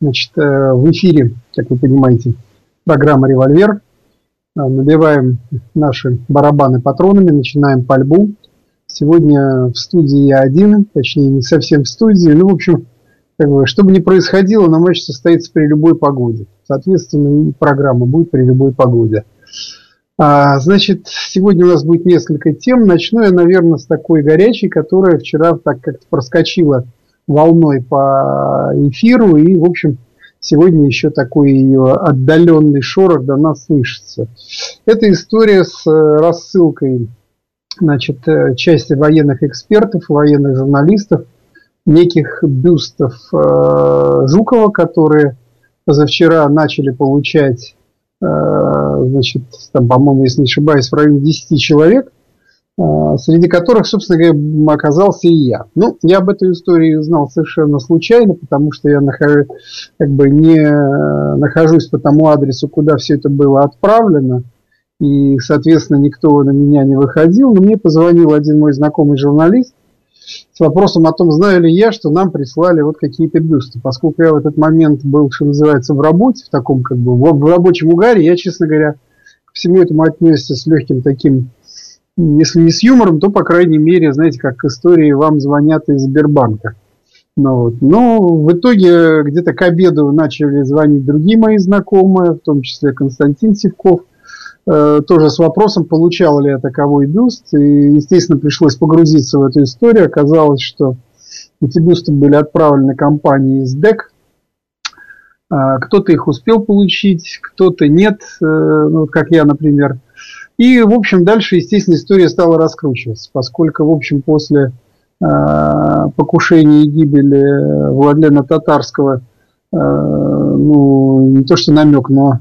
Значит, э, в эфире, как вы понимаете, программа «Револьвер». Э, набиваем наши барабаны патронами, начинаем пальбу. Сегодня в студии я один, точнее не совсем в студии. Ну, в общем, как бы, что бы ни происходило, но матч состоится при любой погоде. Соответственно, и программа будет при любой погоде. А, значит, сегодня у нас будет несколько тем. Начну я, наверное, с такой горячей, которая вчера так как-то проскочила волной по эфиру, и, в общем, сегодня еще такой ее отдаленный шорох до нас слышится. Это история с э, рассылкой значит, э, части военных экспертов, военных журналистов, неких бюстов э, Жукова, которые позавчера начали получать, значит, там, по-моему, если не ошибаюсь, в районе 10 человек, среди которых, собственно говоря, оказался и я. Ну, я об этой истории узнал совершенно случайно, потому что я нахожу, как бы не нахожусь по тому адресу, куда все это было отправлено, и, соответственно, никто на меня не выходил, но мне позвонил один мой знакомый журналист с вопросом о том, знаю ли я, что нам прислали вот какие-то бюсты. Поскольку я в этот момент был, что называется, в работе, в таком как бы в рабочем угаре, я, честно говоря, к всему этому отнесся с легким таким если не с юмором, то, по крайней мере, знаете, как истории вам звонят из Сбербанка. Ну, вот. Но в итоге где-то к обеду начали звонить другие мои знакомые, в том числе Константин Севков, э, тоже с вопросом, получал ли я таковой бюст. И, естественно, пришлось погрузиться в эту историю. Оказалось, что эти бюсты были отправлены компанией из ДЭК. Э, кто-то их успел получить, кто-то нет, э, ну, как я, например. И, в общем, дальше, естественно, история стала раскручиваться, поскольку, в общем, после э, покушения и гибели Владлена Татарского, э, ну, не то что намек, но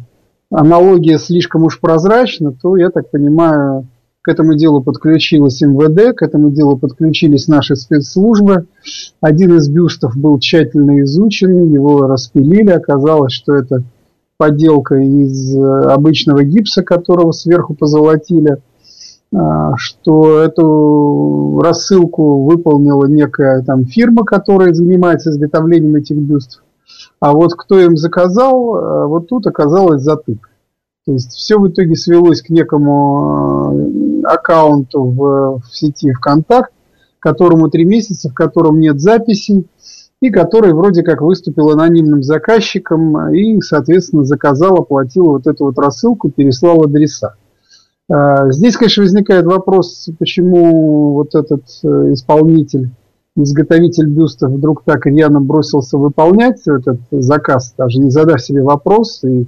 аналогия слишком уж прозрачна, то, я так понимаю, к этому делу подключилась МВД, к этому делу подключились наши спецслужбы. Один из бюстов был тщательно изучен, его распилили, оказалось, что это подделка из э, обычного гипса, которого сверху позолотили, а, что эту рассылку выполнила некая там фирма, которая занимается изготовлением этих бюстов. А вот кто им заказал, э, вот тут оказалось затык. То есть все в итоге свелось к некому э, аккаунту в, в сети ВКонтакт, которому три месяца, в котором нет записей, и который вроде как выступил анонимным заказчиком и, соответственно, заказал, оплатил вот эту вот рассылку, переслал адреса. А, здесь, конечно, возникает вопрос, почему вот этот э, исполнитель, изготовитель бюстов вдруг так рьяно бросился выполнять этот заказ, даже не задав себе вопрос и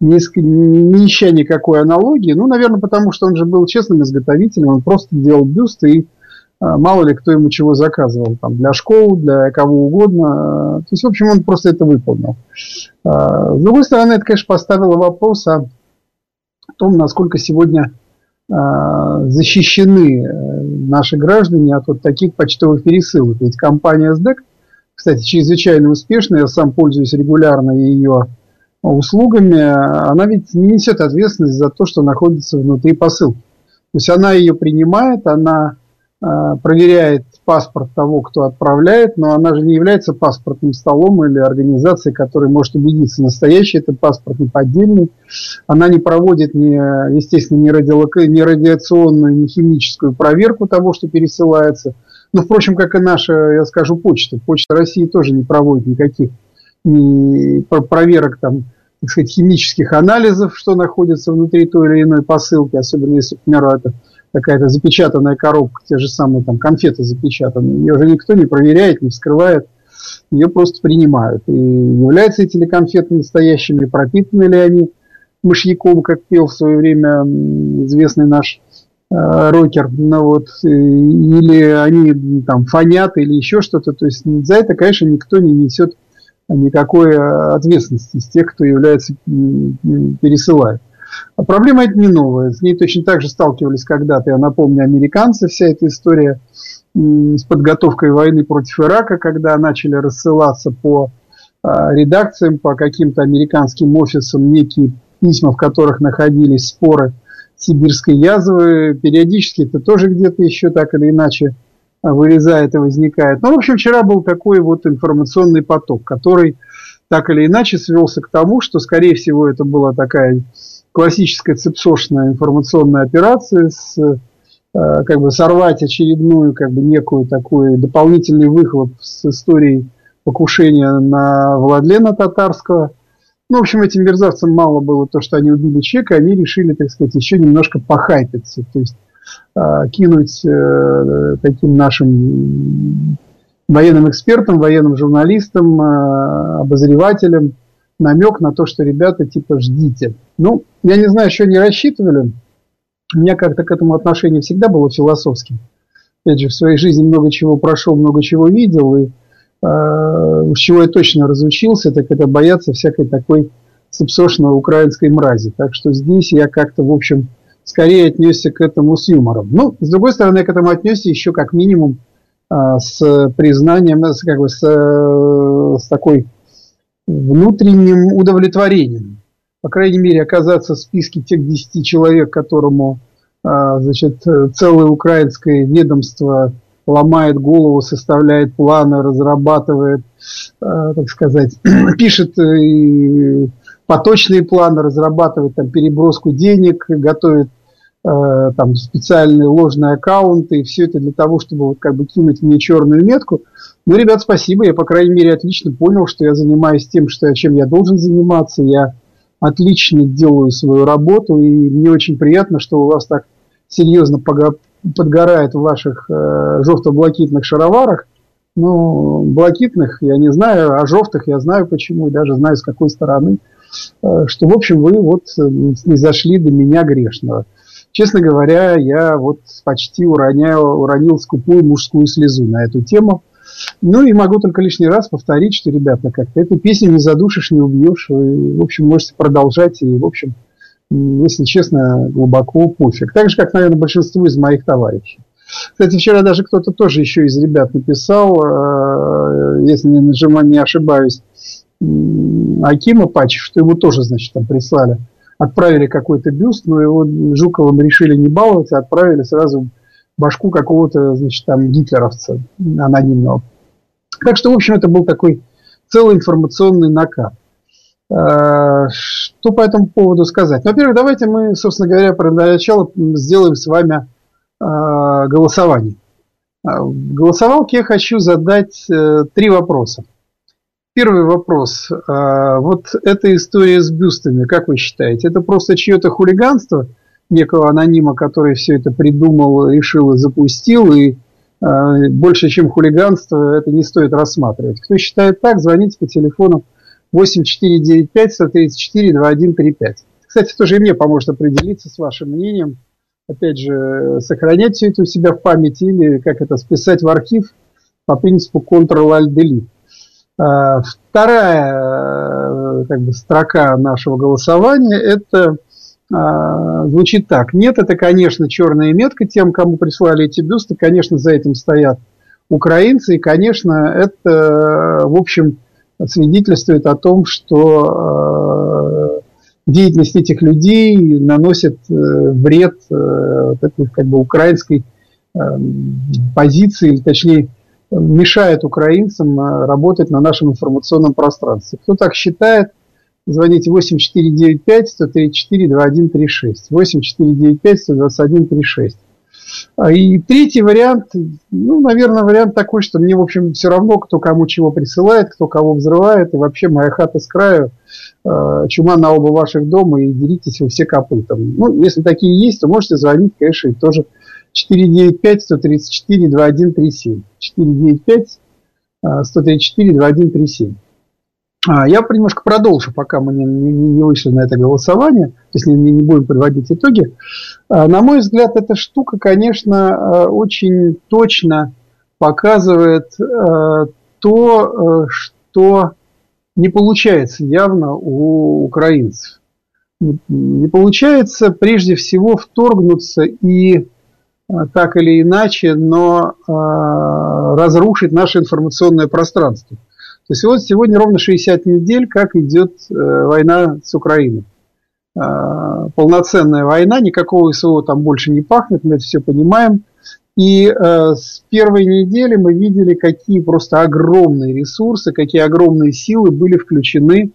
не, ища никакой аналогии. Ну, наверное, потому что он же был честным изготовителем, он просто делал бюсты и мало ли кто ему чего заказывал, там, для школ, для кого угодно. То есть, в общем, он просто это выполнил. А, с другой стороны, это, конечно, поставило вопрос о том, насколько сегодня а, защищены э, наши граждане от вот таких почтовых пересылок. Ведь компания СДЭК, кстати, чрезвычайно успешная, я сам пользуюсь регулярно ее услугами, она ведь не несет ответственность за то, что находится внутри посылки. То есть она ее принимает, она проверяет паспорт того, кто отправляет, но она же не является паспортным столом или организацией, которая может убедиться, настоящий это паспорт, не поддельный. Она не проводит, ни, естественно, ни, радиолока... ни радиационную, ни химическую проверку того, что пересылается. Но, впрочем, как и наша, я скажу, почта. Почта России тоже не проводит никаких ни проверок там, так сказать, химических анализов, что находится внутри той или иной посылки, особенно если, например, это какая-то запечатанная коробка, те же самые там конфеты запечатанные, ее же никто не проверяет, не вскрывает, ее просто принимают. И являются эти ли конфеты настоящими, пропитаны ли они мышьяком, как пел в свое время известный наш э, рокер, ну вот, или они там фонят или еще что-то, то есть за это, конечно, никто не несет никакой ответственности с тех, кто является пересылает. А проблема это не новая. С ней точно так же сталкивались когда-то, я напомню, американцы, вся эта история с подготовкой войны против Ирака, когда начали рассылаться по а, редакциям, по каким-то американским офисам некие письма, в которых находились споры сибирской язвы. Периодически это тоже где-то еще так или иначе вырезает и возникает. Ну, в общем, вчера был такой вот информационный поток, который так или иначе свелся к тому, что, скорее всего, это была такая классическая цепсошная информационная операция с э, как бы сорвать очередную как бы некую такой дополнительный выхлоп с историей покушения на Владлена Татарского. Ну, в общем, этим мерзавцам мало было то, что они убили человека, они решили, так сказать, еще немножко похайпиться, то есть э, кинуть э, таким нашим военным экспертам, военным журналистам, э, обозревателям намек на то, что ребята типа ждите. Ну, я не знаю, что они рассчитывали. У меня как-то к этому отношение всегда было философским. Опять же, в своей жизни много чего прошел, много чего видел, и э, чего я точно разучился, так это бояться всякой такой сепсошной украинской мрази. Так что здесь я как-то, в общем, скорее отнесся к этому с юмором. Ну, с другой стороны, я к этому отнесся еще как минимум э, с признанием, с, как бы с, э, с такой внутренним удовлетворением. По крайней мере, оказаться в списке тех 10 человек, которому а, значит, целое украинское ведомство ломает голову, составляет планы, разрабатывает, а, так сказать, пишет э, поточные планы, разрабатывает там, переброску денег, готовит э, там, специальные ложные аккаунты, и все это для того, чтобы вот, как бы кинуть мне черную метку – ну, ребят, спасибо. Я, по крайней мере, отлично понял, что я занимаюсь тем, что, чем я должен заниматься. Я отлично делаю свою работу, и мне очень приятно, что у вас так серьезно подгорает в ваших э, желто-блакитных шароварах. Ну, блакитных я не знаю, а желтых я знаю почему, и даже знаю с какой стороны. Э, что, в общем, вы вот не зашли до меня грешного. Честно говоря, я вот почти уроняю, уронил скупую мужскую слезу на эту тему – ну и могу только лишний раз повторить, что, ребята, как-то эту песню не задушишь, не убьешь. Вы, в общем, можете продолжать. И, в общем, если честно, глубоко пофиг. Так же, как, наверное, большинству из моих товарищей. Кстати, вчера даже кто-то тоже еще из ребят написал, э, если не, не ошибаюсь, Акима Пачи, что ему тоже, значит, там прислали. Отправили какой-то бюст, но его Жуковым решили не баловать, а отправили сразу башку какого-то, значит, там гитлеровца анонимного. Так что, в общем, это был такой целый информационный накат. А, что по этому поводу сказать? Во-первых, давайте мы, собственно говоря, про начало сделаем с вами а, голосование. А, в голосовалке я хочу задать э, три вопроса. Первый вопрос. Вот эта история с бюстами, как вы считаете, это просто чье-то хулиганство – некого анонима, который все это придумал, решил и запустил, и э, больше, чем хулиганство, это не стоит рассматривать. Кто считает так, звоните по телефону 8495-134-2135. Кстати, тоже и мне поможет определиться с вашим мнением. Опять же, сохранять все это у себя в памяти или как это списать в архив по принципу Ctrl-Alt-Delete. Э, вторая э, как бы, строка нашего голосования – это а, звучит так. Нет, это, конечно, черная метка тем, кому прислали эти бюсты. Конечно, за этим стоят украинцы. И, конечно, это, в общем, свидетельствует о том, что а, деятельность этих людей наносит э, вред э, такой, как бы украинской э, позиции, или точнее мешает украинцам работать на нашем информационном пространстве. Кто так считает – Звоните 8495 134 2136. 8495 121 36. И третий вариант, ну, наверное, вариант такой, что мне, в общем, все равно, кто кому чего присылает, кто кого взрывает, и вообще моя хата с краю, э, чума на оба ваших дома, и деритесь вы все копытом. Ну, если такие есть, то можете звонить, конечно, и тоже 495 134 2137. 495 134 2137. А, я немножко продолжу, пока мы не, не, не вышли на это голосование, то есть не, не будем подводить итоги. А, на мой взгляд, эта штука, конечно, а, очень точно показывает то, что не получается явно у украинцев. Не получается прежде всего вторгнуться и так или иначе, но разрушить наше информационное пространство. То есть вот сегодня ровно 60 недель, как идет война с Украиной. Полноценная война, никакого СВО там больше не пахнет, мы это все понимаем. И э, с первой недели мы видели, какие просто огромные ресурсы, какие огромные силы были включены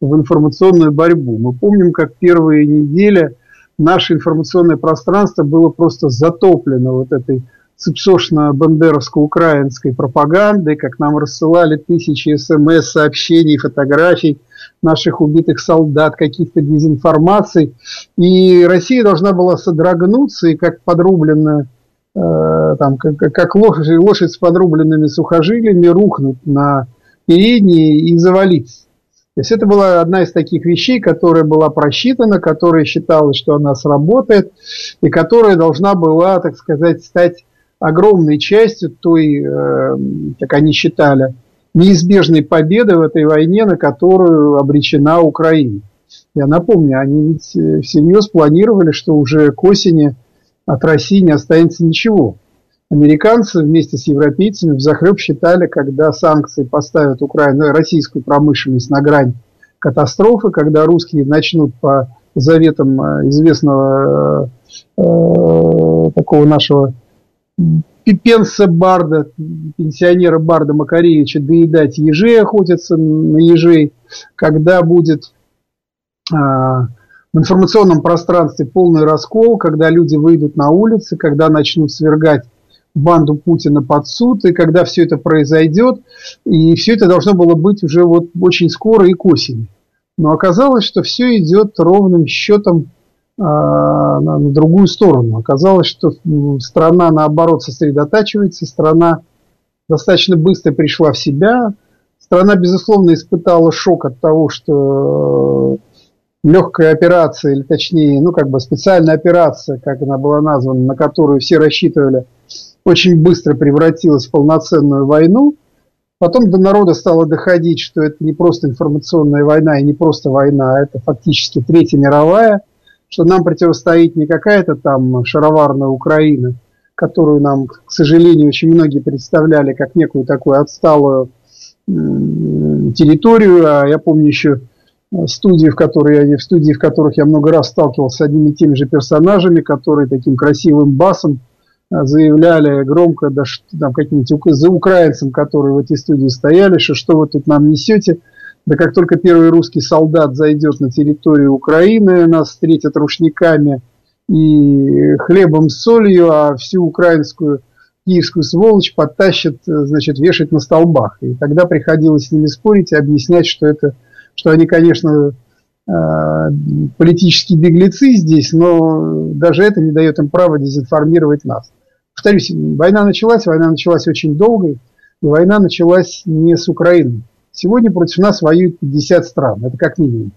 в информационную борьбу. Мы помним, как первые недели наше информационное пространство было просто затоплено вот этой цепсошно-бандеровско-украинской пропагандой, как нам рассылали тысячи смс-сообщений, фотографий наших убитых солдат, каких-то дезинформаций. И Россия должна была содрогнуться и как подрубленная Э, там, как, как лошадь, лошадь с подрубленными сухожилиями рухнуть на передние и завалиться. То есть это была одна из таких вещей, которая была просчитана, которая считалась, что она сработает, и которая должна была, так сказать, стать огромной частью той, э, как они считали, неизбежной победы в этой войне, на которую обречена Украина. Я напомню, они ведь э, всерьез планировали, что уже к осени от России не останется ничего. Американцы вместе с европейцами в захлеб считали, когда санкции поставят Украину, ну, российскую промышленность на грань катастрофы, когда русские начнут по заветам э, известного э, такого нашего Пенса Барда, пенсионера Барда Макаревича, доедать ежей, охотиться на ежей, когда будет э, в информационном пространстве полный раскол, когда люди выйдут на улицы, когда начнут свергать банду Путина под суд, и когда все это произойдет, и все это должно было быть уже вот очень скоро и к осени. Но оказалось, что все идет ровным счетом на, на другую сторону. Оказалось, что страна наоборот сосредотачивается, страна достаточно быстро пришла в себя, страна, безусловно, испытала шок от того, что легкая операция, или точнее, ну как бы специальная операция, как она была названа, на которую все рассчитывали, очень быстро превратилась в полноценную войну. Потом до народа стало доходить, что это не просто информационная война и не просто война, а это фактически Третья мировая, что нам противостоит не какая-то там шароварная Украина, которую нам, к сожалению, очень многие представляли как некую такую отсталую территорию. А я помню еще студии, в, которые, я, в студии, в которых я много раз сталкивался с одними и теми же персонажами, которые таким красивым басом э, заявляли громко, да, там каким-нибудь за украинцам, которые в этой студии стояли, что что вы тут нам несете. Да как только первый русский солдат зайдет на территорию Украины, нас встретят рушниками и хлебом с солью, а всю украинскую киевскую сволочь подтащат, э, значит, вешать на столбах. И тогда приходилось с ними спорить и объяснять, что это что они, конечно, э, политические беглецы здесь, но даже это не дает им права дезинформировать нас. Повторюсь, война началась, война началась очень долго, и война началась не с Украины. Сегодня против нас воюют 50 стран, это как минимум.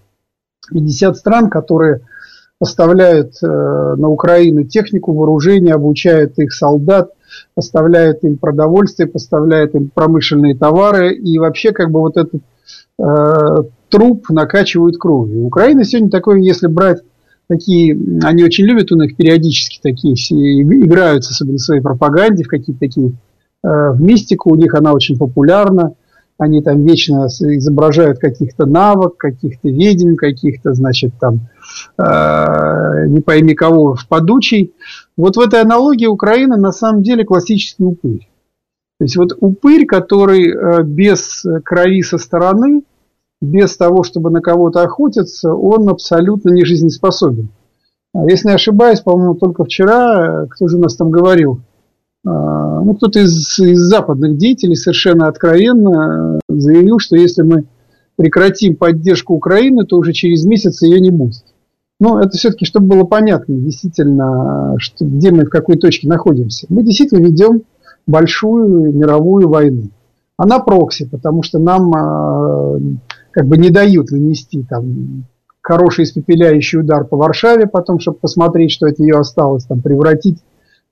50 стран, которые поставляют э, на Украину технику, вооружение, обучают их солдат, поставляют им продовольствие, поставляют им промышленные товары. И вообще как бы вот этот э, труп накачивают кровью. Украина сегодня такое, если брать такие, они очень любят у них периодически такие все играются, особенно в своей пропаганде, в какие-то такие, э, в мистику у них она очень популярна. Они там вечно изображают каких-то навык, каких-то ведьм, каких-то, значит, там, э, не пойми кого, в подучий. Вот в этой аналогии Украина на самом деле классический упырь. То есть вот упырь, который э, без крови со стороны, без того, чтобы на кого-то охотиться, он абсолютно не жизнеспособен. А если не ошибаюсь, по-моему, только вчера, кто же у нас там говорил, ну, кто-то из, из западных деятелей совершенно откровенно заявил, что если мы прекратим поддержку Украины, то уже через месяц ее не будет. Но это все-таки, чтобы было понятно, действительно, что, где мы, в какой точке находимся. Мы действительно ведем большую мировую войну. Она прокси, потому что нам а, как бы не дают нанести там хороший испепеляющий удар по Варшаве, потом, чтобы посмотреть, что от нее осталось, там, превратить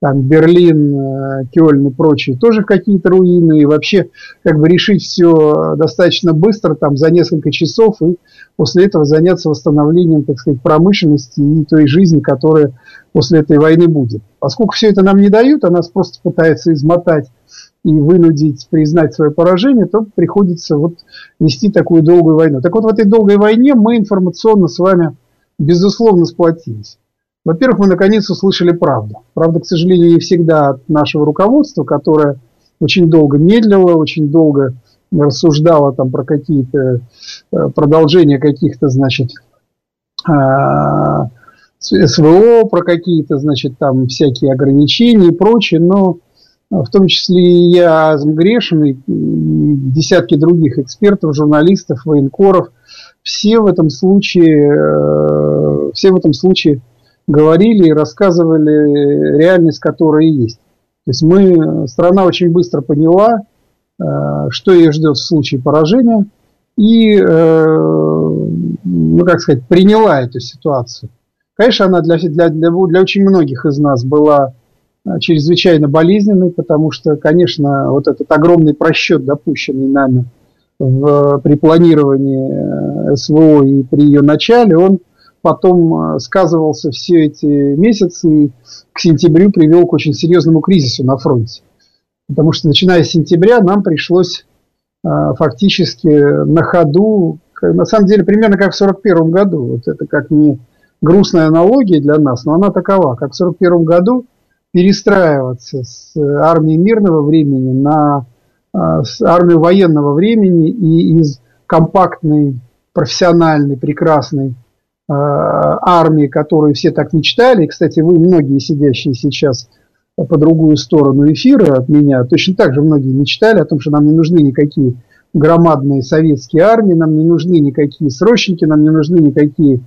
там Берлин, э, Кёльн и прочие тоже какие-то руины, и вообще как бы решить все достаточно быстро, там за несколько часов, и после этого заняться восстановлением, так сказать, промышленности и той жизни, которая после этой войны будет. Поскольку все это нам не дают, а нас просто пытаются измотать и вынудить признать свое поражение, то приходится вот вести такую долгую войну. Так вот в этой долгой войне мы информационно с вами безусловно сплотились. Во-первых, мы наконец услышали правду. Правда, к сожалению, не всегда от нашего руководства, которое очень долго медлило, очень долго рассуждало там про какие-то э, продолжения каких-то, значит, а, СВО, про какие-то, значит, там всякие ограничения и прочее, но в том числе и я грешен, и десятки других экспертов, журналистов, военкоров, все в этом случае, э, все в этом случае говорили и рассказывали реальность, которая есть. То есть мы, страна очень быстро поняла, э, что ее ждет в случае поражения, и, э, ну как сказать, приняла эту ситуацию. Конечно, она для, для, для, для очень многих из нас была э, чрезвычайно болезненной, потому что, конечно, вот этот огромный просчет, допущенный нами в, при планировании СВО и при ее начале, он потом э, сказывался все эти месяцы и к сентябрю привел к очень серьезному кризису на фронте. Потому что начиная с сентября нам пришлось э, фактически на ходу, на самом деле примерно как в 1941 году, вот это как не грустная аналогия для нас, но она такова, как в 1941 году перестраиваться с армии мирного времени на э, армию военного времени и из компактной, профессиональной, прекрасной Э, армии, которую все так мечтали. И, кстати, вы, многие сидящие сейчас по другую сторону эфира от меня, точно так же многие мечтали о том, что нам не нужны никакие громадные советские армии, нам не нужны никакие срочники, нам не нужны никакие э,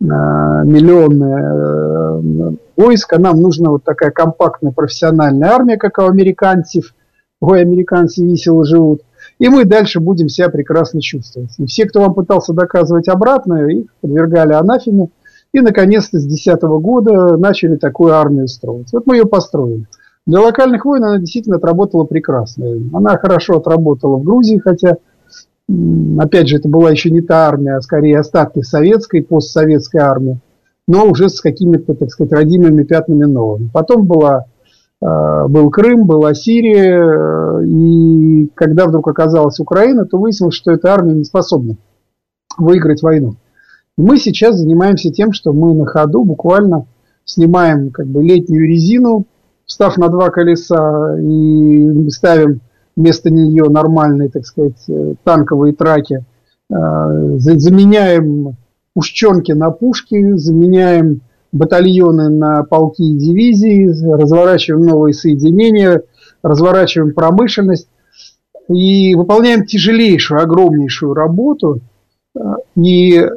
миллионы э, войска, нам нужна вот такая компактная профессиональная армия, как у американцев. Ой, американцы весело живут. И мы дальше будем себя прекрасно чувствовать. И все, кто вам пытался доказывать обратное, их подвергали анафеме. И, наконец-то, с 2010 года начали такую армию строить. Вот мы ее построили. Для локальных войн она действительно отработала прекрасно. Она хорошо отработала в Грузии, хотя, опять же, это была еще не та армия, а скорее остатки советской, постсоветской армии, но уже с какими-то, так сказать, родимыми пятнами новыми. Потом была был Крым, была Сирия, э, и когда вдруг оказалась Украина, то выяснилось, что эта армия не способна выиграть войну. Мы сейчас занимаемся тем, что мы на ходу буквально снимаем как бы летнюю резину, встав на два колеса и ставим вместо нее нормальные, так сказать, э, танковые траки, заменяем пушченки на пушки, заменяем батальоны на полки и дивизии, разворачиваем новые соединения, разворачиваем промышленность и выполняем тяжелейшую, огромнейшую работу. И э,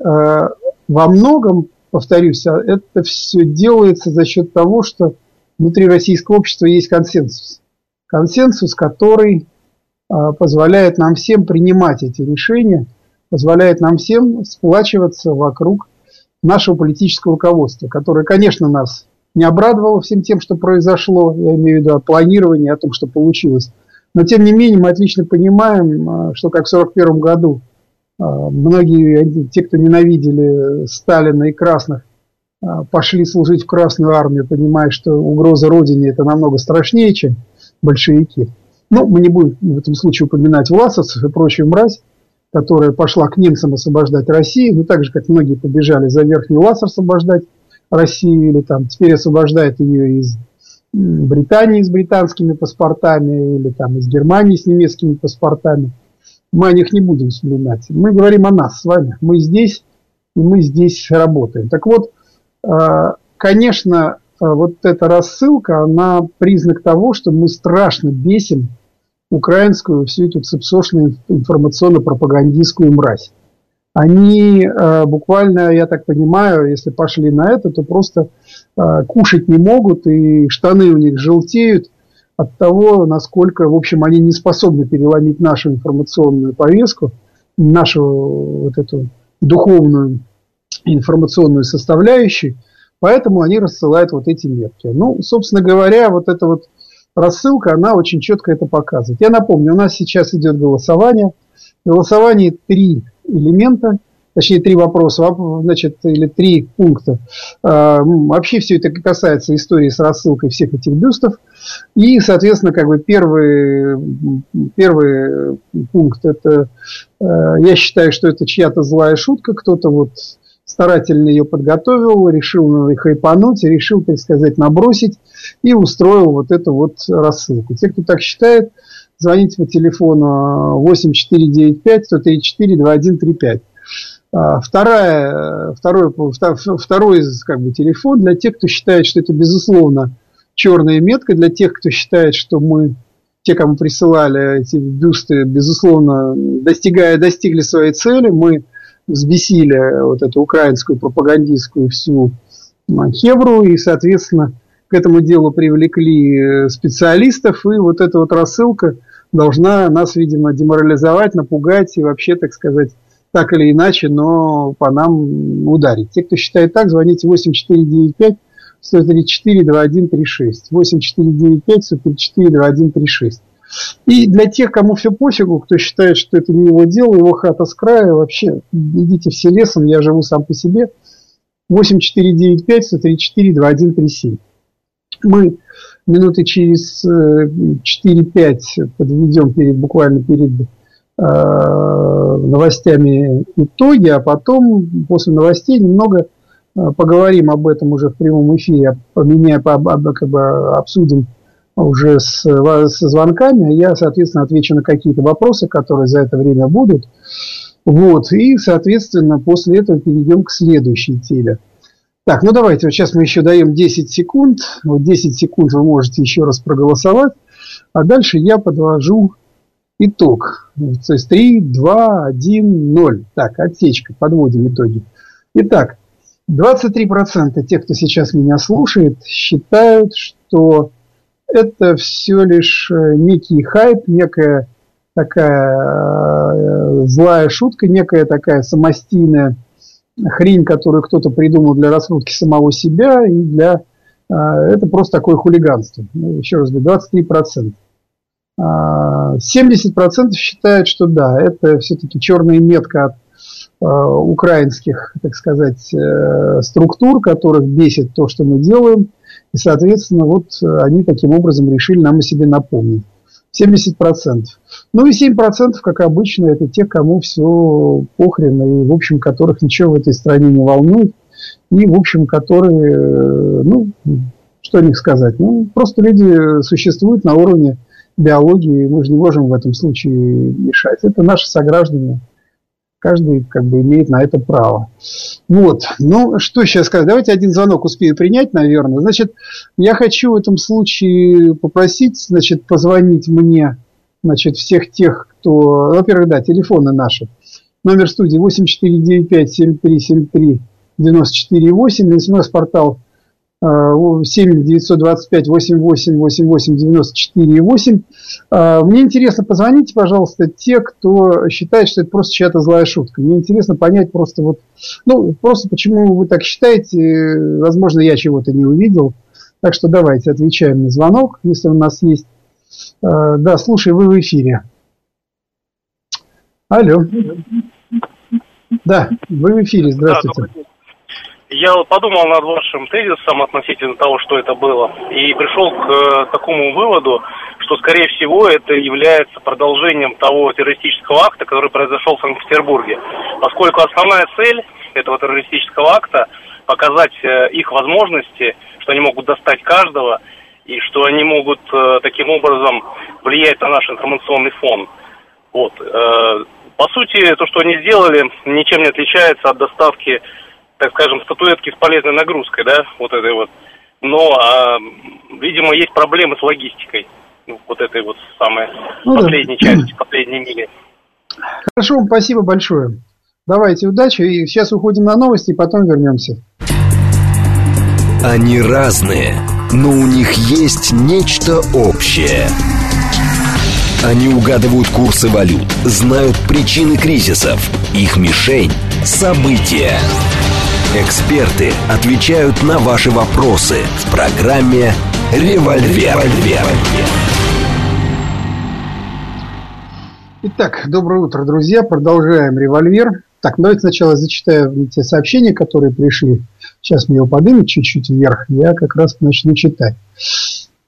во многом, повторюсь, а это все делается за счет того, что внутри российского общества есть консенсус. Консенсус, который э, позволяет нам всем принимать эти решения, позволяет нам всем сплачиваться вокруг нашего политического руководства, которое, конечно, нас не обрадовало всем тем, что произошло, я имею в виду о планировании, о том, что получилось. Но, тем не менее, мы отлично понимаем, а, что как в 1941 году а, многие, те, кто ненавидели Сталина и Красных, а, пошли служить в Красную армию, понимая, что угроза Родине это намного страшнее, чем большевики. Ну, мы не будем в этом случае упоминать власовцев и прочую мразь, которая пошла к немцам освобождать Россию, ну так же, как многие побежали за Верхний Лаз освобождать Россию, или там теперь освобождает ее из Британии с британскими паспортами, или там из Германии с немецкими паспортами. Мы о них не будем вспоминать. Мы говорим о нас с вами. Мы здесь, и мы здесь работаем. Так вот, а, конечно, а, вот эта рассылка, она признак того, что мы страшно бесим украинскую всю эту цепсошную информационно-пропагандистскую мразь. Они э, буквально, я так понимаю, если пошли на это, то просто э, кушать не могут, и штаны у них желтеют от того, насколько, в общем, они не способны переломить нашу информационную повестку, нашу вот эту духовную информационную составляющую, Поэтому они рассылают вот эти метки. Ну, собственно говоря, вот эта вот рассылка, она очень четко это показывает. Я напомню, у нас сейчас идет голосование. В голосовании три элемента – точнее три вопроса, значит, или три пункта. А, вообще все это касается истории с рассылкой всех этих бюстов. И, соответственно, как бы первый, первый пункт это, а, я считаю, что это чья-то злая шутка, кто-то вот старательно ее подготовил, решил их хайпануть, решил, так сказать, набросить и устроил вот эту вот рассылку. Те, кто так считает, звоните по телефону 8495 134 2135. А, вторая, второй, второй как бы, телефон для тех, кто считает, что это безусловно черная метка, для тех, кто считает, что мы, те, кому присылали эти бюсты, безусловно, достигая, достигли своей цели, мы взбесили вот эту украинскую пропагандистскую всю хевру и, соответственно, к этому делу привлекли э, специалистов, и вот эта вот рассылка должна нас, видимо, деморализовать, напугать и вообще, так сказать, так или иначе, но по нам ударить. Те, кто считает так, звоните 8495 134 2136. 8495 134 2136. И для тех, кому все пофигу, кто считает, что это не его дело, его хата с края, вообще идите все лесом, я живу сам по себе. 8495 134 2137. Мы минуты через 4-5 э, подведем перед, буквально перед Э, новостями итоги, а потом после новостей немного э, поговорим об этом уже в прямом эфире, поменяя, как бы обсудим уже с, с звонками, я, соответственно, отвечу на какие-то вопросы, которые за это время будут. Вот, и, соответственно, после этого перейдем к следующей теме. Так, ну давайте, вот сейчас мы еще даем 10 секунд. Вот 10 секунд вы можете еще раз проголосовать. А дальше я подвожу итог. То есть 3, 2, 1, 0. Так, отсечка, подводим итоги. Итак, 23% тех, кто сейчас меня слушает, считают, что это все лишь э, некий хайп, некая такая э, злая шутка, некая такая самостийная хрень, которую кто-то придумал для раскрутки самого себя и для... Э, это просто такое хулиганство. Еще раз говорю, 23%. 70% считают, что да, это все-таки черная метка от украинских, так сказать, структур, которых бесит то, что мы делаем. И, соответственно, вот они таким образом решили нам о себе напомнить. 70%. Ну и 7%, как обычно, это те, кому все похрен, и, в общем, которых ничего в этой стране не волнует, и, в общем, которые, э, ну, что о них сказать, ну, просто люди существуют на уровне биологии, мы же не можем в этом случае мешать. Это наши сограждане. Каждый как бы имеет на это право. Вот. Ну, что сейчас сказать? Давайте один звонок успею принять, наверное. Значит, я хочу в этом случае попросить, значит, позвонить мне, значит, всех тех, кто... Во-первых, да, телефоны наши. Номер студии 8495 7373 94 8. СМС-портал 7 925 88 88 94 8. Мне интересно, позвоните, пожалуйста, те, кто считает, что это просто чья-то злая шутка. Мне интересно понять просто вот, ну, просто почему вы так считаете. Возможно, я чего-то не увидел. Так что давайте отвечаем на звонок, если у нас есть. А, да, слушай, вы в эфире. Алло. Да, вы в эфире, здравствуйте. Да, я подумал над вашим тезисом относительно того, что это было, и пришел к э, такому выводу, что, скорее всего, это является продолжением того террористического акта, который произошел в Санкт-Петербурге. Поскольку основная цель этого террористического акта – показать э, их возможности, что они могут достать каждого, и что они могут э, таким образом влиять на наш информационный фон. Вот. По сути, то, что они сделали, ничем не отличается от доставки так скажем, статуэтки с полезной нагрузкой, да, вот этой вот. Но, а, видимо, есть проблемы с логистикой. Ну, вот этой вот самой ну, последней да. части, последней мили. Хорошо, спасибо большое. Давайте, удачи. И сейчас уходим на новости, и потом вернемся. Они разные, но у них есть нечто общее. Они угадывают курсы валют, знают причины кризисов. Их мишень – события. Эксперты отвечают на ваши вопросы в программе «Револьвер». Итак, доброе утро, друзья. Продолжаем «Револьвер». Так, давайте сначала зачитаю те сообщения, которые пришли. Сейчас мне его подымут чуть-чуть вверх. Я как раз начну читать.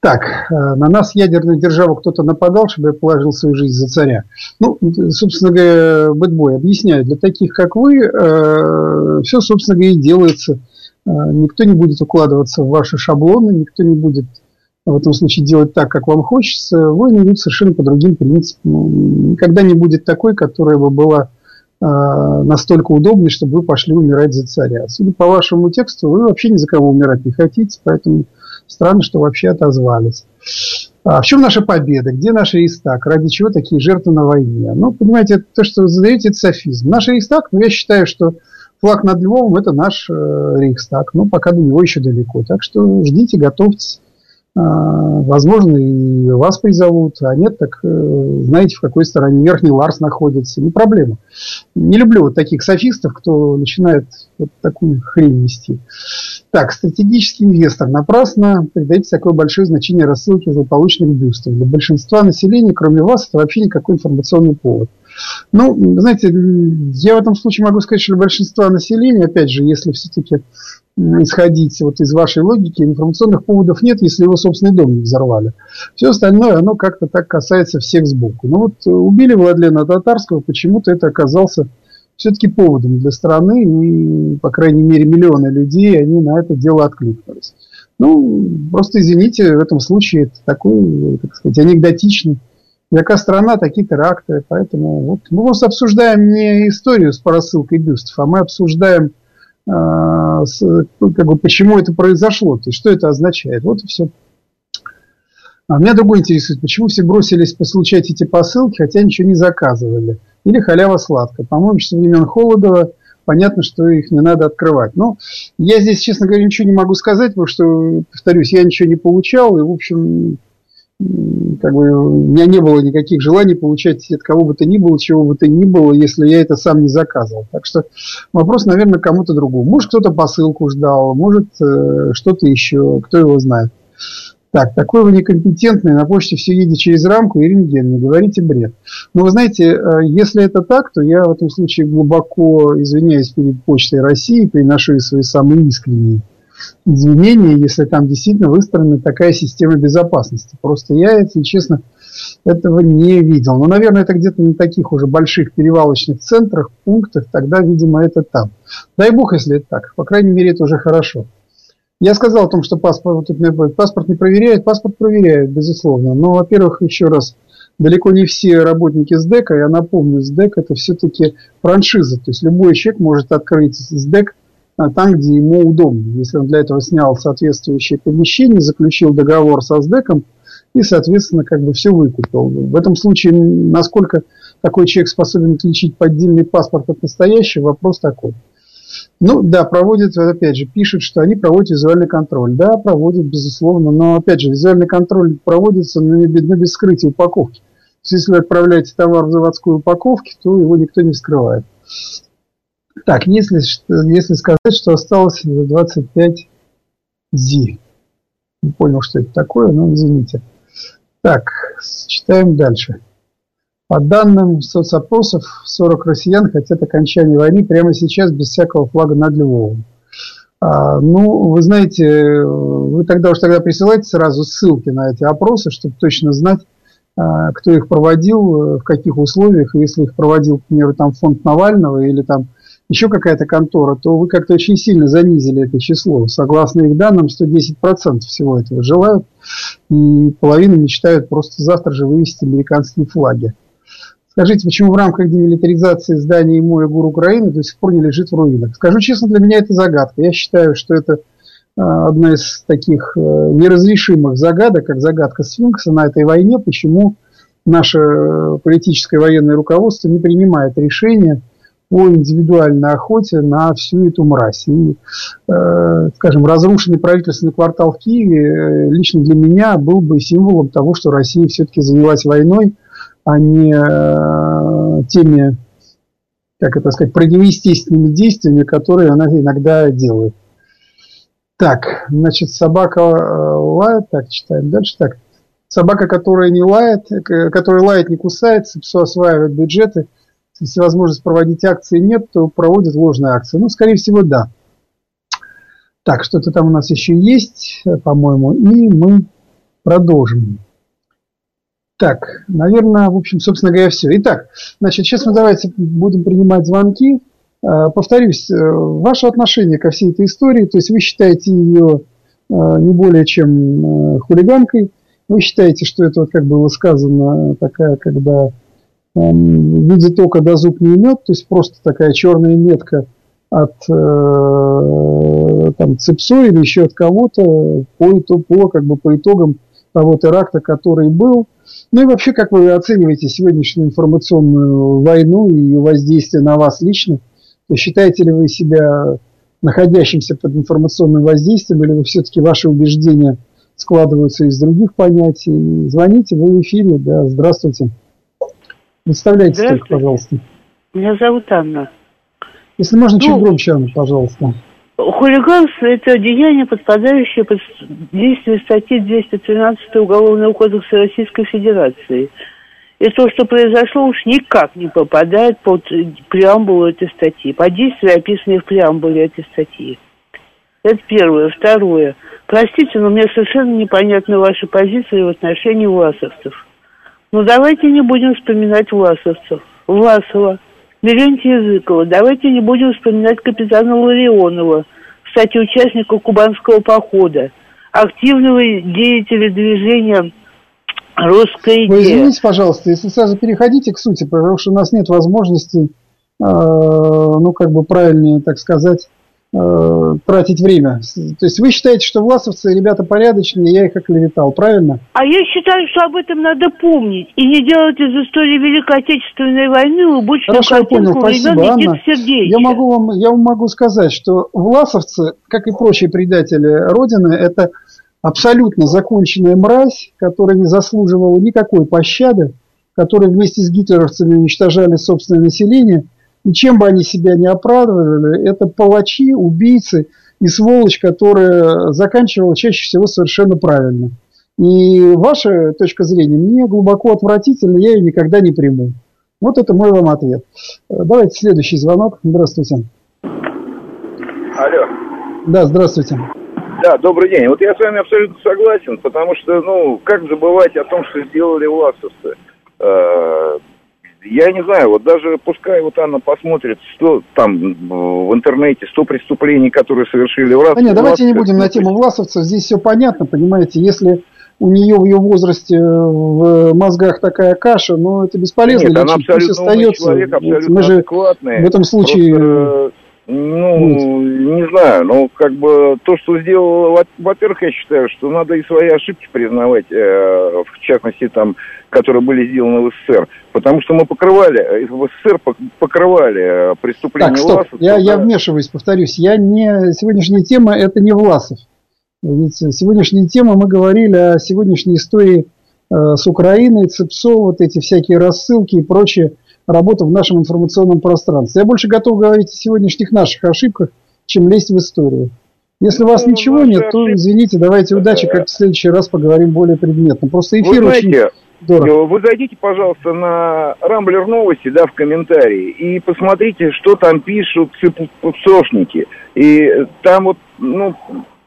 Так, э, на нас ядерную державу кто-то нападал, чтобы я положил свою жизнь за царя. Ну, собственно говоря, бэтбой, объясняю, для таких, как вы, э, все, собственно говоря, и делается. Э, никто не будет укладываться в ваши шаблоны, никто не будет в этом случае делать так, как вам хочется. Войны идут совершенно по другим принципам. Никогда не будет такой, которая бы была настолько удобной, чтобы вы пошли умирать за царя. Судя по вашему тексту, вы вообще ни за кого умирать не хотите, поэтому Странно, что вообще отозвались. А в чем наша победа? Где наш Рейстаг? Ради чего такие жертвы на войне? Ну, понимаете, то, что вы задаете, это софизм. Наш Рейстаг, ну, я считаю, что флаг над Львовом – это наш э, Рейхстаг. Но пока до него еще далеко. Так что ждите, готовьтесь. А, возможно, и вас призовут, а нет, так э, знаете, в какой стороне Верхний Ларс находится. Не проблема. Не люблю вот таких софистов, кто начинает вот такую хрень нести. Так, стратегический инвестор. Напрасно придаете такое большое значение рассылке злополучных бюстов. Для большинства населения, кроме вас, это вообще никакой информационный повод. Ну, знаете, я в этом случае могу сказать, что для большинства населения, опять же, если все-таки исходить вот из вашей логики, информационных поводов нет, если его собственный дом не взорвали. Все остальное, оно как-то так касается всех сбоку. Но вот убили Владлена Татарского, почему-то это оказался все-таки поводом для страны, и, по крайней мере, миллионы людей, они на это дело откликнулись. Ну, просто извините, в этом случае это такой, так сказать, анекдотичный. Яка страна, такие теракты. Поэтому вот мы просто обсуждаем не историю с рассылкой бюстов, а мы обсуждаем ну, как бы, почему это произошло, то есть что это означает. Вот и все. А меня другое интересует, почему все бросились получать эти посылки, хотя ничего не заказывали. Или халява сладкая. По-моему, со времен Холодова понятно, что их не надо открывать. Но я здесь, честно говоря, ничего не могу сказать, потому что, повторюсь, я ничего не получал, и, в общем, как бы у меня не было никаких желаний получать от кого бы то ни было, чего бы то ни было, если я это сам не заказывал. Так что вопрос, наверное, кому-то другому. Может, кто-то посылку ждал, может, э, что-то еще, кто его знает. Так, такой вы некомпетентный, на почте все едет через рамку и рентген, не говорите бред. Но вы знаете, э, если это так, то я в этом случае глубоко извиняюсь перед Почтой России, приношу свои самые искренние извинения, если там действительно выстроена такая система безопасности. Просто я, если честно, этого не видел. Но, наверное, это где-то на таких уже больших перевалочных центрах, пунктах, тогда, видимо, это там. Дай бог, если это так. По крайней мере, это уже хорошо. Я сказал о том, что паспорт, паспорт не проверяет. Паспорт проверяет, безусловно. Но, во-первых, еще раз, далеко не все работники СДЭКа, я напомню, СДЭК это все-таки франшиза. То есть любой человек может открыть СДЭК там, где ему удобно. Если он для этого снял соответствующее помещение, заключил договор со СДЭКом и, соответственно, как бы все выкупил. В этом случае, насколько такой человек способен отличить поддельный паспорт от настоящего, вопрос такой. Ну, да, проводят, опять же, пишут, что они проводят визуальный контроль. Да, проводят, безусловно, но, опять же, визуальный контроль проводится на, на без скрытия упаковки. То есть, если вы отправляете товар в заводской упаковке, то его никто не вскрывает. Так, если, если сказать, что осталось 25 зи. Не понял, что это такое, но извините. Так, читаем дальше. По данным соцопросов, 40 россиян хотят окончания войны прямо сейчас без всякого флага над Львовом. А, ну, вы знаете, вы тогда уж тогда присылайте сразу ссылки на эти опросы, чтобы точно знать, а, кто их проводил, в каких условиях, если их проводил, к примеру, там фонд Навального или там еще какая-то контора, то вы как-то очень сильно занизили это число. Согласно их данным, 110% всего этого желают, и половина мечтают просто завтра же вывести американские флаги. Скажите, почему в рамках демилитаризации зданий моря гор Украины до сих пор не лежит в руинах? Скажу честно, для меня это загадка. Я считаю, что это э, одна из таких э, неразрешимых загадок, как загадка сфинкса на этой войне, почему наше э, политическое военное руководство не принимает решения по индивидуальной охоте на всю эту мразь. И, э, скажем, разрушенный правительственный квартал в Киеве лично для меня был бы символом того, что Россия все-таки занялась войной, а не э, теми как это сказать, противоестественными действиями, которые она иногда делает. Так, значит, собака э, лает, так, читаем дальше, так. Собака, которая не лает, которая лает, не кусается, псу осваивает бюджеты. Если возможность проводить акции нет, то проводит ложные акции. Ну, скорее всего, да. Так, что-то там у нас еще есть, по-моему, и мы продолжим. Так, наверное, в общем, собственно говоря, все. Итак, значит, сейчас мы давайте будем принимать звонки. Э, повторюсь, э, ваше отношение ко всей этой истории, то есть вы считаете ее э, не более чем хулиганкой, вы считаете, что это, вот, как было сказано, такая, когда эм, видит око до зуб не имет, то есть просто такая черная метка – от э, там, ЦИПСО или еще от кого-то по, по, как бы, по итогам того теракта, который был. Ну и вообще, как вы оцениваете сегодняшнюю информационную войну и ее воздействие на вас лично? То считаете ли вы себя находящимся под информационным воздействием, или вы все-таки ваши убеждения складываются из других понятий? Звоните, вы в эфире, да, здравствуйте. Представляйте, здравствуйте. Только, пожалуйста. Меня зовут Анна. Если можно, чуть ну, громче, пожалуйста. Хулиганство – это деяние, подпадающее под действие статьи 213 Уголовного кодекса Российской Федерации. И то, что произошло, уж никак не попадает под преамбулу этой статьи, под действие, описанное в преамбуле этой статьи. Это первое. Второе. Простите, но мне совершенно непонятна ваша позиция в отношении власовцев. Ну, давайте не будем вспоминать власовцев. Власова – Лерентия Языкова. Давайте не будем вспоминать капитана Ларионова, кстати, участника кубанского похода, активного деятеля движения «Русская идея». Вы извините, пожалуйста, если сразу переходите к сути, потому что у нас нет возможности, э, ну, как бы правильнее, так сказать, э, тратить время. То есть вы считаете, что власовцы ребята порядочные, я их оклеветал, правильно? А я считаю, что об этом надо помнить и не делать из истории Великой Отечественной войны убучную Хорошо, я понял, спасибо, Анна. Я могу, вам, я вам могу сказать, что власовцы, как и прочие предатели Родины, это абсолютно законченная мразь, которая не заслуживала никакой пощады, которая вместе с гитлеровцами уничтожали собственное население – и чем бы они себя не оправдывали, это палачи, убийцы и сволочь, которая заканчивала чаще всего совершенно правильно. И ваша точка зрения мне глубоко отвратительна, я ее никогда не приму. Вот это мой вам ответ. Давайте следующий звонок. Здравствуйте. Алло. Да, здравствуйте. Да, добрый день. Вот я с вами абсолютно согласен, потому что, ну, как забывать о том, что сделали власовцы? Э, я не знаю, вот даже пускай вот Анна посмотрит, что там в интернете, 100 преступлений, которые совершили в Да нет, давайте не будем на тему власовцев, здесь все понятно, понимаете, если у нее в ее возрасте в мозгах такая каша, но это бесполезно. Нет, она абсолютно остается. человек, абсолютно Мы же. В этом случае... Просто ну, не знаю, но как бы то, что сделал, во-первых, я считаю, что надо и свои ошибки признавать, э, в частности, там, которые были сделаны в СССР, потому что мы покрывали, э, в СССР покрывали э, преступления так, стоп. Власов. Я, я вмешиваюсь, повторюсь, я не, сегодняшняя тема это не Власов. Ведь сегодняшняя тема, мы говорили о сегодняшней истории э, с Украиной, ЦИПСО, вот эти всякие рассылки и прочее – работа в нашем информационном пространстве. Я больше готов говорить о сегодняшних наших ошибках, чем лезть в историю. Если у вас ну, ничего нет, то извините, давайте удачи, как в следующий раз поговорим более предметно. Просто эфир вы знаете, очень дорого. Вы зайдите, пожалуйста, на Рамблер новости, да, в комментарии, и посмотрите, что там пишут псошники. И там вот, ну,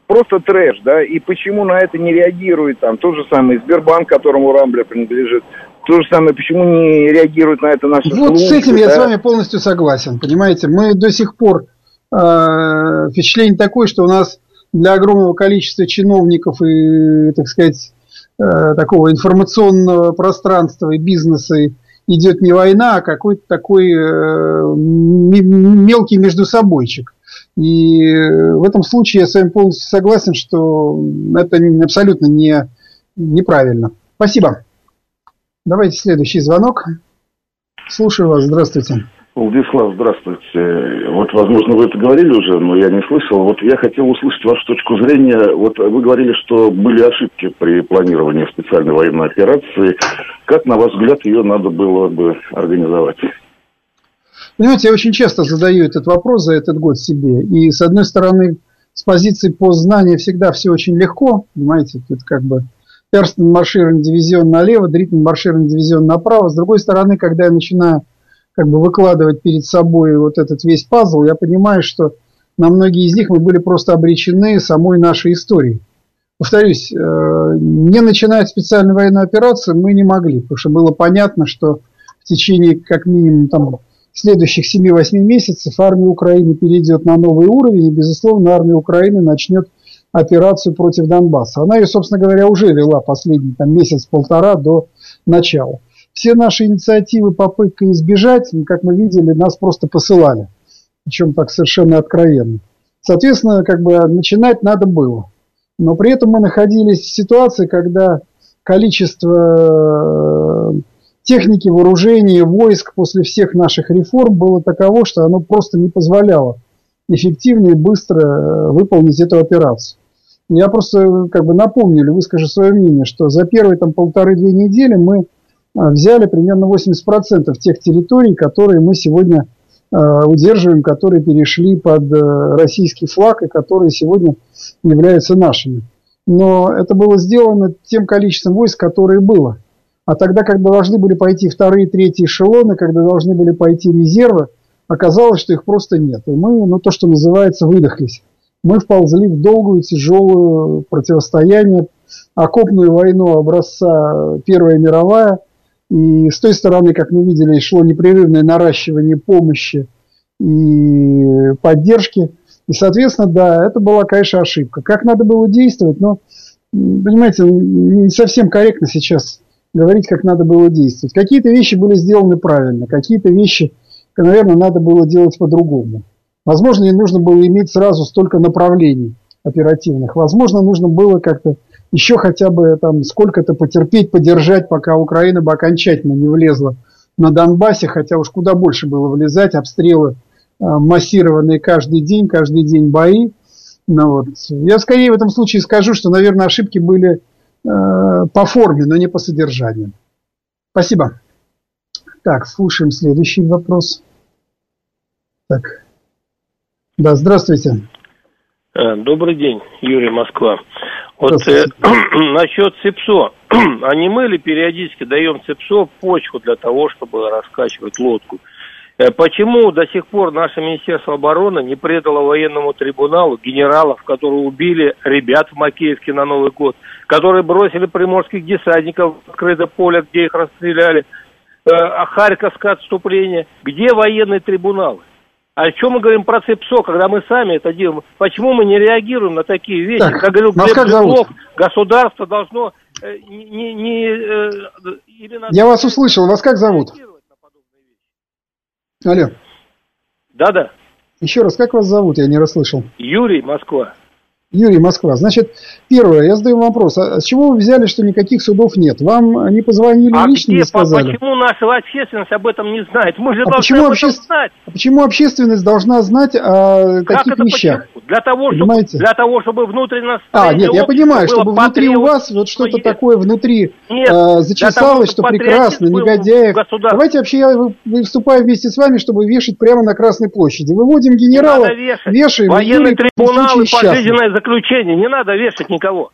просто трэш, да, и почему на это не реагирует там тот же самый Сбербанк, которому Рамблер принадлежит, то же самое, почему не реагируют на это наши Вот службы, с этим да? я с вами полностью согласен, понимаете, мы до сих пор э, впечатление такое, что у нас для огромного количества чиновников и, так сказать, э, такого информационного пространства и бизнеса идет не война, а какой-то такой э, мелкий междусобойчик. И в этом случае я с вами полностью согласен, что это абсолютно не, неправильно. Спасибо. Давайте следующий звонок. Слушаю вас. Здравствуйте. Владислав, здравствуйте. Вот, возможно, вы это говорили уже, но я не слышал. Вот я хотел услышать вашу точку зрения. Вот вы говорили, что были ошибки при планировании специальной военной операции. Как, на ваш взгляд, ее надо было бы организовать? Понимаете, я очень часто задаю этот вопрос за этот год себе. И с одной стороны, с позиции познания всегда все очень легко. Понимаете, тут как бы Перстон марширован дивизион налево, Дритман марширован дивизион направо. С другой стороны, когда я начинаю как бы выкладывать перед собой вот этот весь пазл, я понимаю, что на многие из них мы были просто обречены самой нашей историей. Повторюсь, э, не начинать специальную военную операцию мы не могли, потому что было понятно, что в течение как минимум там, следующих 7-8 месяцев армия Украины перейдет на новый уровень, и, безусловно, армия Украины начнет операцию против Донбасса. Она ее, собственно говоря, уже вела последний там, месяц-полтора до начала. Все наши инициативы, попытка избежать, как мы видели, нас просто посылали. Причем так совершенно откровенно. Соответственно, как бы начинать надо было. Но при этом мы находились в ситуации, когда количество э, техники, вооружения, войск после всех наших реформ было таково, что оно просто не позволяло эффективно и быстро э, выполнить эту операцию. Я просто как бы напомню или выскажу свое мнение, что за первые там полторы-две недели мы а, взяли примерно 80% тех территорий, которые мы сегодня э, удерживаем, которые перешли под э, российский флаг и которые сегодня являются нашими. Но это было сделано тем количеством войск, которое было. А тогда, когда должны были пойти вторые, третьи эшелоны, когда должны были пойти резервы, оказалось, что их просто нет. И мы, ну то, что называется, выдохлись мы вползли в долгую, тяжелую противостояние, окопную войну образца Первая мировая. И с той стороны, как мы видели, шло непрерывное наращивание помощи и поддержки. И, соответственно, да, это была, конечно, ошибка. Как надо было действовать, но, понимаете, не совсем корректно сейчас говорить, как надо было действовать. Какие-то вещи были сделаны правильно, какие-то вещи, наверное, надо было делать по-другому. Возможно, не нужно было иметь сразу столько направлений оперативных. Возможно, нужно было как-то еще хотя бы там сколько-то потерпеть, подержать, пока Украина бы окончательно не влезла на Донбассе, хотя уж куда больше было влезать, обстрелы э, массированные каждый день, каждый день бои. Ну, вот. Я скорее в этом случае скажу, что, наверное, ошибки были э, по форме, но не по содержанию. Спасибо. Так, слушаем следующий вопрос. Так. Да, здравствуйте. Э, добрый день, Юрий Москва. Вот э, насчет ЦИПСО. а не мы ли периодически даем ЦИПСО почву для того, чтобы раскачивать лодку? Э, почему до сих пор наше Министерство обороны не предало военному трибуналу генералов, которые убили ребят в Макеевке на Новый год, которые бросили приморских десантников в открытое поле, где их расстреляли, э, Харьковское отступление? Где военные трибуналы? А о чем мы говорим про ЦИПСО, когда мы сами это делаем? Почему мы не реагируем на такие вещи? Так, как говорил Глеб Жиглов, государство должно э, не... не э, именно Я вас услышал, вас как зовут? Алло. Да-да. Еще раз, как вас зовут? Я не расслышал. Юрий, Москва. Юрий, Москва. Значит, первое, я задаю вопрос. А с чего вы взяли, что никаких судов нет? Вам не позвонили а лично, где, не сказали? Почему наша общественность об этом не знает? Мы же а должны почему об обще... этом знать. А почему общественность должна знать о как таких вещах? Почему? Для того, чтобы, для того, чтобы внутри нас... А, нет, я понимаю, чтобы внутри у вас вот что-то такое внутри нет, э, зачесалось, того, что прекрасно, негодяев. Давайте вообще я выступаю вместе с вами, чтобы вешать прямо на Красной площади. Выводим генерала, вешаем. Военный трибунал и пожизненное заключение. Не надо вешать никого.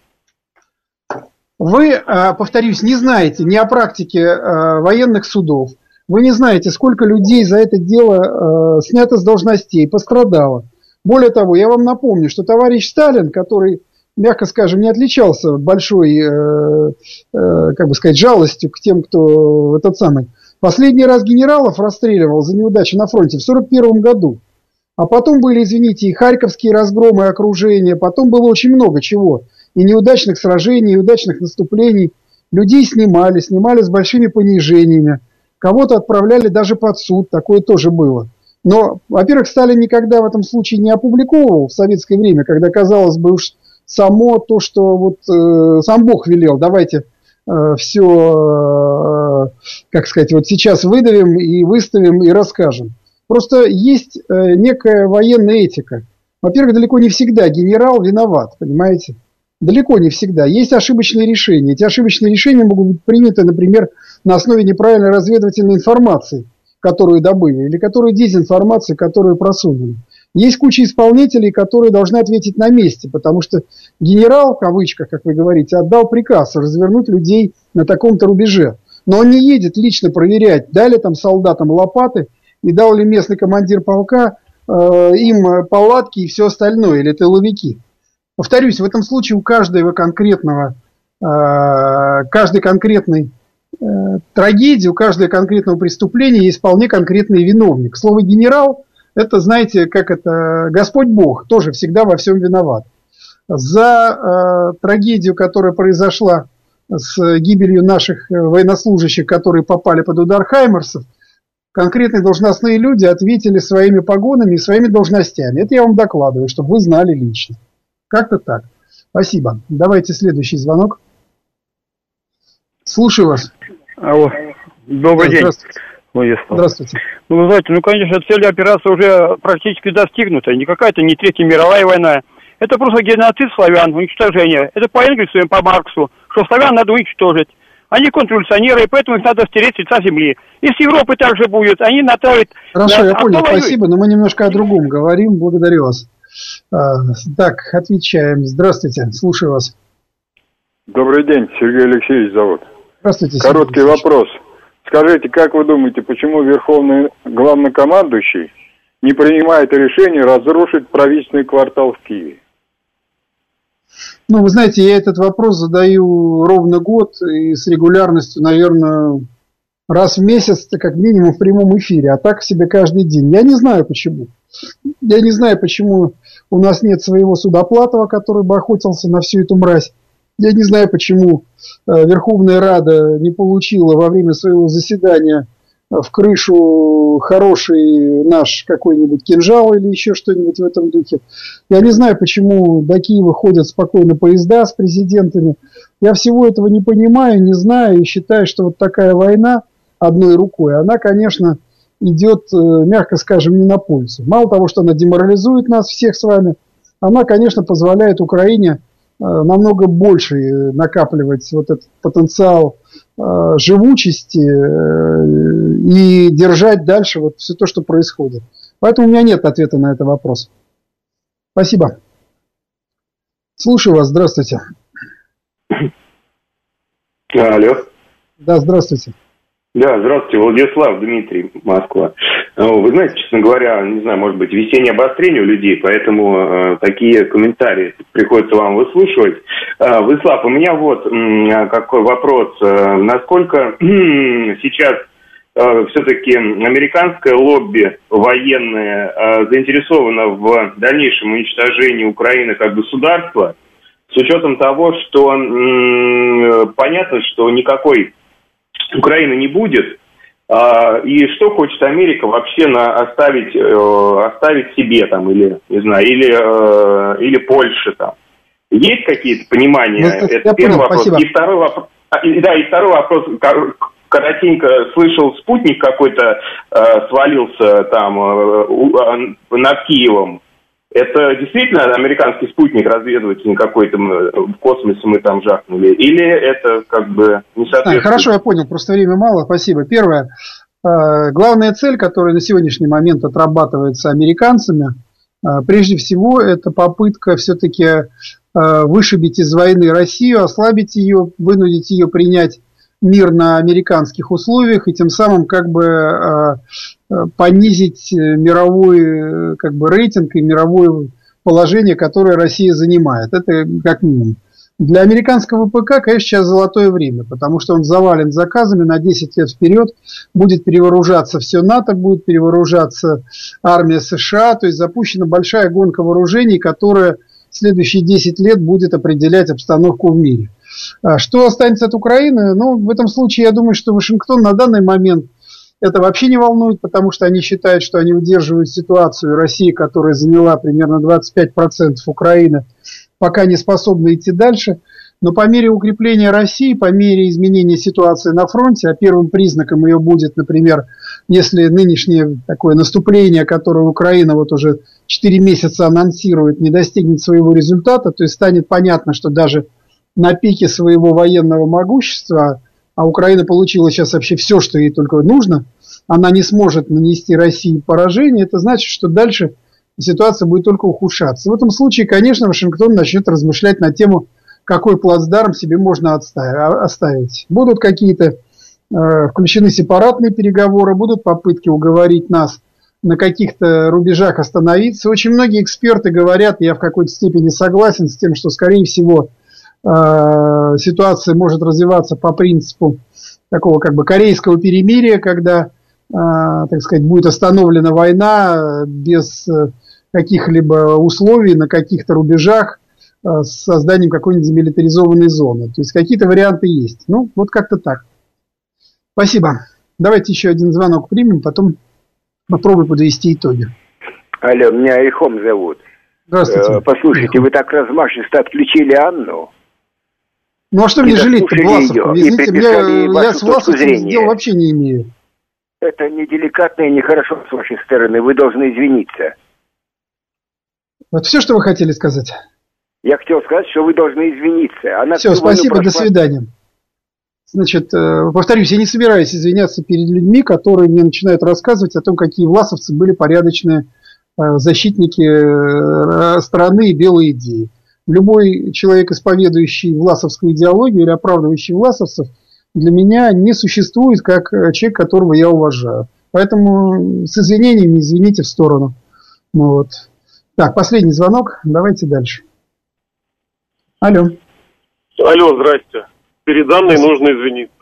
Вы, э, повторюсь, не знаете ни о практике э, военных судов, вы не знаете, сколько людей за это дело э, снято с должностей, пострадало. Более того, я вам напомню, что товарищ Сталин, который, мягко скажем, не отличался большой, как бы сказать, жалостью к тем, кто этот самый, последний раз генералов расстреливал за неудачи на фронте в 1941 году. А потом были, извините, и харьковские разгромы, и окружения, потом было очень много чего. И неудачных сражений, и неудачных наступлений. Людей снимали, снимали с большими понижениями. Кого-то отправляли даже под суд, такое тоже было. Но, во-первых, Сталин никогда в этом случае не опубликовывал в советское время, когда, казалось бы, уж само то, что вот э, сам Бог велел, давайте э, все, э, как сказать, вот сейчас выдавим и выставим и расскажем. Просто есть э, некая военная этика. Во-первых, далеко не всегда генерал виноват, понимаете? Далеко не всегда. Есть ошибочные решения. Эти ошибочные решения могут быть приняты, например, на основе неправильной разведывательной информации, которую добыли, или которую дезинформацию, которую просунули. Есть куча исполнителей, которые должны ответить на месте, потому что генерал, в кавычках, как вы говорите, отдал приказ развернуть людей на таком-то рубеже. Но он не едет лично проверять, дали там солдатам лопаты и дал ли местный командир полка э, им палатки и все остальное, или тыловики. Повторюсь, в этом случае у каждого конкретного, э, каждой конкретной э, трагедии, у каждого конкретного преступления есть вполне конкретный виновник. Слово «генерал» – это, знаете, как это, Господь Бог тоже всегда во всем виноват. За э, трагедию, которая произошла с гибелью наших э, военнослужащих, которые попали под удар Хаймерсов, конкретные должностные люди ответили своими погонами и своими должностями. Это я вам докладываю, чтобы вы знали лично. Как-то так. Спасибо. Давайте следующий звонок. Слушаю вас. Алло. Добрый да, день. Здравствуйте. Владислав. Здравствуйте. Ну, вы знаете, ну, конечно, цель операции уже практически достигнута. Не какая-то не Третья мировая война. Это просто геноцид славян, уничтожение. Это по Энгельсу и по Марксу, что славян надо уничтожить. Они контрреволюционеры, и поэтому их надо стереть с лица земли. И с Европы также будет. Они натравят... Хорошо, я понял, спасибо, но мы немножко о другом говорим. Благодарю вас. А, так, отвечаем. Здравствуйте, слушаю вас. Добрый день, Сергей Алексеевич зовут. Здравствуйте. Короткий Сергей вопрос. Скажите, как вы думаете, почему Верховный Главнокомандующий не принимает решение разрушить правительственный квартал в Киеве? Ну, вы знаете, я этот вопрос задаю ровно год и с регулярностью, наверное, раз в месяц, как минимум в прямом эфире, а так себе каждый день. Я не знаю почему. Я не знаю, почему у нас нет своего Судоплатова, который бы охотился на всю эту мразь. Я не знаю, почему э, Верховная Рада не получила во время своего заседания в крышу хороший наш какой-нибудь кинжал или еще что-нибудь в этом духе. Я не знаю, почему до Киева ходят спокойно поезда с президентами. Я всего этого не понимаю, не знаю и считаю, что вот такая война одной рукой, она, конечно, идет, э, мягко скажем, не на пользу. Мало того, что она деморализует нас всех с вами, она, конечно, позволяет Украине э, намного больше э, накапливать вот этот потенциал живучести и держать дальше вот все то, что происходит. Поэтому у меня нет ответа на этот вопрос. Спасибо. Слушаю вас. Здравствуйте. Алло. Да, здравствуйте. Да, здравствуйте, Владислав, Дмитрий, Москва. Э, вы знаете, честно говоря, не знаю, может быть, весеннее обострение у людей, поэтому э, такие комментарии приходится вам выслушивать. Э, Владислав, у меня вот э, какой вопрос. Э, насколько сейчас э, все-таки американское лобби военное э, заинтересовано в дальнейшем уничтожении Украины как государства, с учетом того, что э, понятно, что никакой Украины не будет. А, и что хочет Америка вообще на оставить, э, оставить себе там, или, не знаю, или, э, или Польше там? Есть какие-то понимания? Ну, Это первый понял, вопрос. Спасибо. И второй вопрос. А, да, и второй вопрос. Коротенько слышал, спутник какой-то э, свалился там э, над Киевом. Это действительно американский спутник разведывательный какой-то в космосе мы там жахнули? Или это как бы не соответствует? Хорошо, я понял, просто времени мало, спасибо. Первое, э, главная цель, которая на сегодняшний момент отрабатывается американцами, э, прежде всего, это попытка все-таки э, вышибить из войны Россию, ослабить ее, вынудить ее принять мир на американских условиях и тем самым как бы понизить мировой как бы рейтинг и мировое положение, которое Россия занимает. Это как минимум. Для американского ПК, конечно, сейчас золотое время, потому что он завален заказами на 10 лет вперед, будет перевооружаться все НАТО, будет перевооружаться армия США, то есть запущена большая гонка вооружений, которая следующие 10 лет будет определять обстановку в мире. А что останется от Украины? Ну, в этом случае я думаю, что Вашингтон на данный момент это вообще не волнует, потому что они считают, что они удерживают ситуацию России, которая заняла примерно 25% Украины, пока не способна идти дальше. Но по мере укрепления России, по мере изменения ситуации на фронте, а первым признаком ее будет, например, если нынешнее такое наступление, которое Украина вот уже 4 месяца анонсирует, не достигнет своего результата, то есть станет понятно, что даже на пике своего военного могущества а Украина получила сейчас вообще все, что ей только нужно, она не сможет нанести России поражение, это значит, что дальше ситуация будет только ухудшаться. В этом случае, конечно, Вашингтон начнет размышлять на тему, какой плацдарм себе можно оставить. Будут какие-то э, включены сепаратные переговоры, будут попытки уговорить нас на каких-то рубежах остановиться. Очень многие эксперты говорят, я в какой-то степени согласен с тем, что, скорее всего, ситуация может развиваться по принципу такого как бы корейского перемирия, когда а, так сказать, будет остановлена война без э, каких-либо условий на каких-то рубежах э, с созданием какой-нибудь демилитаризованной зоны. То есть какие-то варианты есть. Ну, вот как-то так. Спасибо. Давайте еще один звонок примем, потом попробуем подвести итоги. Алло, меня Ильхом зовут. Здравствуйте. Э, послушайте, Ильхом. вы так размашисто отключили Анну. Ну а что мне жалеть Власовку? Извините, меня, я с Власовцем дел вообще не имею. Это неделикатно и нехорошо с вашей стороны. Вы должны извиниться. Вот все, что вы хотели сказать? Я хотел сказать, что вы должны извиниться. Она все, спасибо, прошла... до свидания. Значит, э, повторюсь, я не собираюсь извиняться перед людьми, которые мне начинают рассказывать о том, какие власовцы были порядочные э, защитники э, страны и белой идеи. Любой человек, исповедующий власовскую идеологию или оправдывающий власовцев – для меня не существует как э, человек, которого я уважаю. Поэтому с извинениями извините в сторону. Ну вот. Так, последний звонок. Давайте дальше. Алло. Алло, здрасте. Перед Анной нужно извиниться.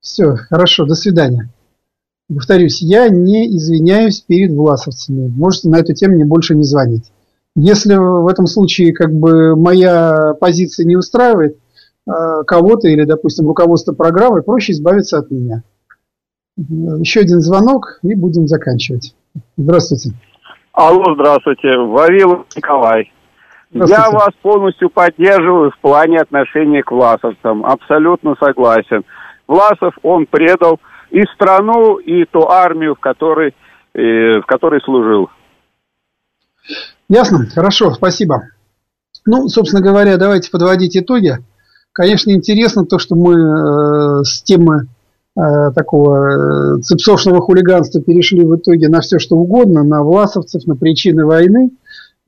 Все, хорошо, до свидания. Повторюсь, я не извиняюсь перед власовцами. Можете на эту тему мне больше не звонить. Если в этом случае как бы моя позиция не устраивает, Э, кого-то или, допустим, руководство программы, проще избавиться от меня. Еще один звонок и будем заканчивать. Здравствуйте. Алло, здравствуйте. Вавилов Николай. Я вас полностью поддерживаю в плане отношения к власовцам. Абсолютно согласен. Власов, он предал и страну, и ту армию, в которой, э, в которой служил. Ясно, хорошо, спасибо. Ну, собственно говоря, давайте подводить итоги. Конечно, интересно то, что мы э, с темы э, такого э, цепсошного хулиганства перешли в итоге на все, что угодно, на власовцев, на причины войны,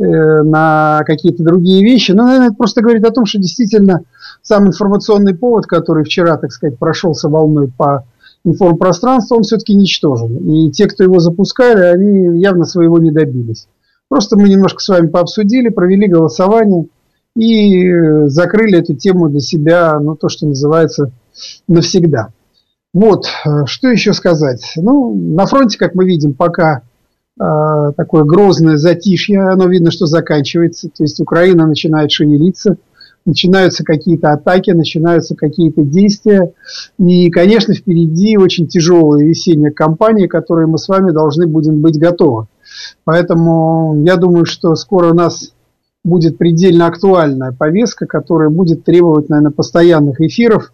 э, на какие-то другие вещи. Но, наверное, это просто говорит о том, что действительно сам информационный повод, который вчера, так сказать, прошелся волной по информпространству, он все-таки ничтожен. И те, кто его запускали, они явно своего не добились. Просто мы немножко с вами пообсудили, провели голосование – и закрыли эту тему для себя, ну, то, что называется, навсегда. Вот, э, что еще сказать? Ну, на фронте, как мы видим, пока э, такое грозное затишье, оно видно, что заканчивается, то есть Украина начинает шевелиться, начинаются какие-то атаки, начинаются какие-то действия, и, конечно, впереди очень тяжелая весенняя кампания, к которой мы с вами должны будем быть готовы. Поэтому я думаю, что скоро нас будет предельно актуальная повестка, которая будет требовать, наверное, постоянных эфиров,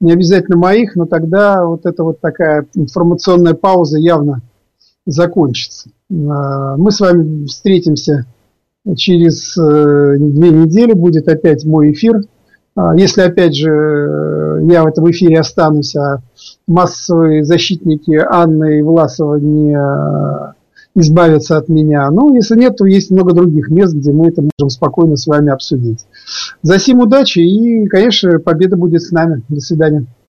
не обязательно моих, но тогда вот эта вот такая информационная пауза явно закончится. А, мы с вами встретимся через э, две недели, будет опять мой эфир. А, если опять же я в этом эфире останусь, а массовые защитники Анны и Власова не избавиться от меня. Ну, если нет, то есть много других мест, где мы это можем спокойно с вами обсудить. За сим удачи и, конечно, победа будет с нами. До свидания.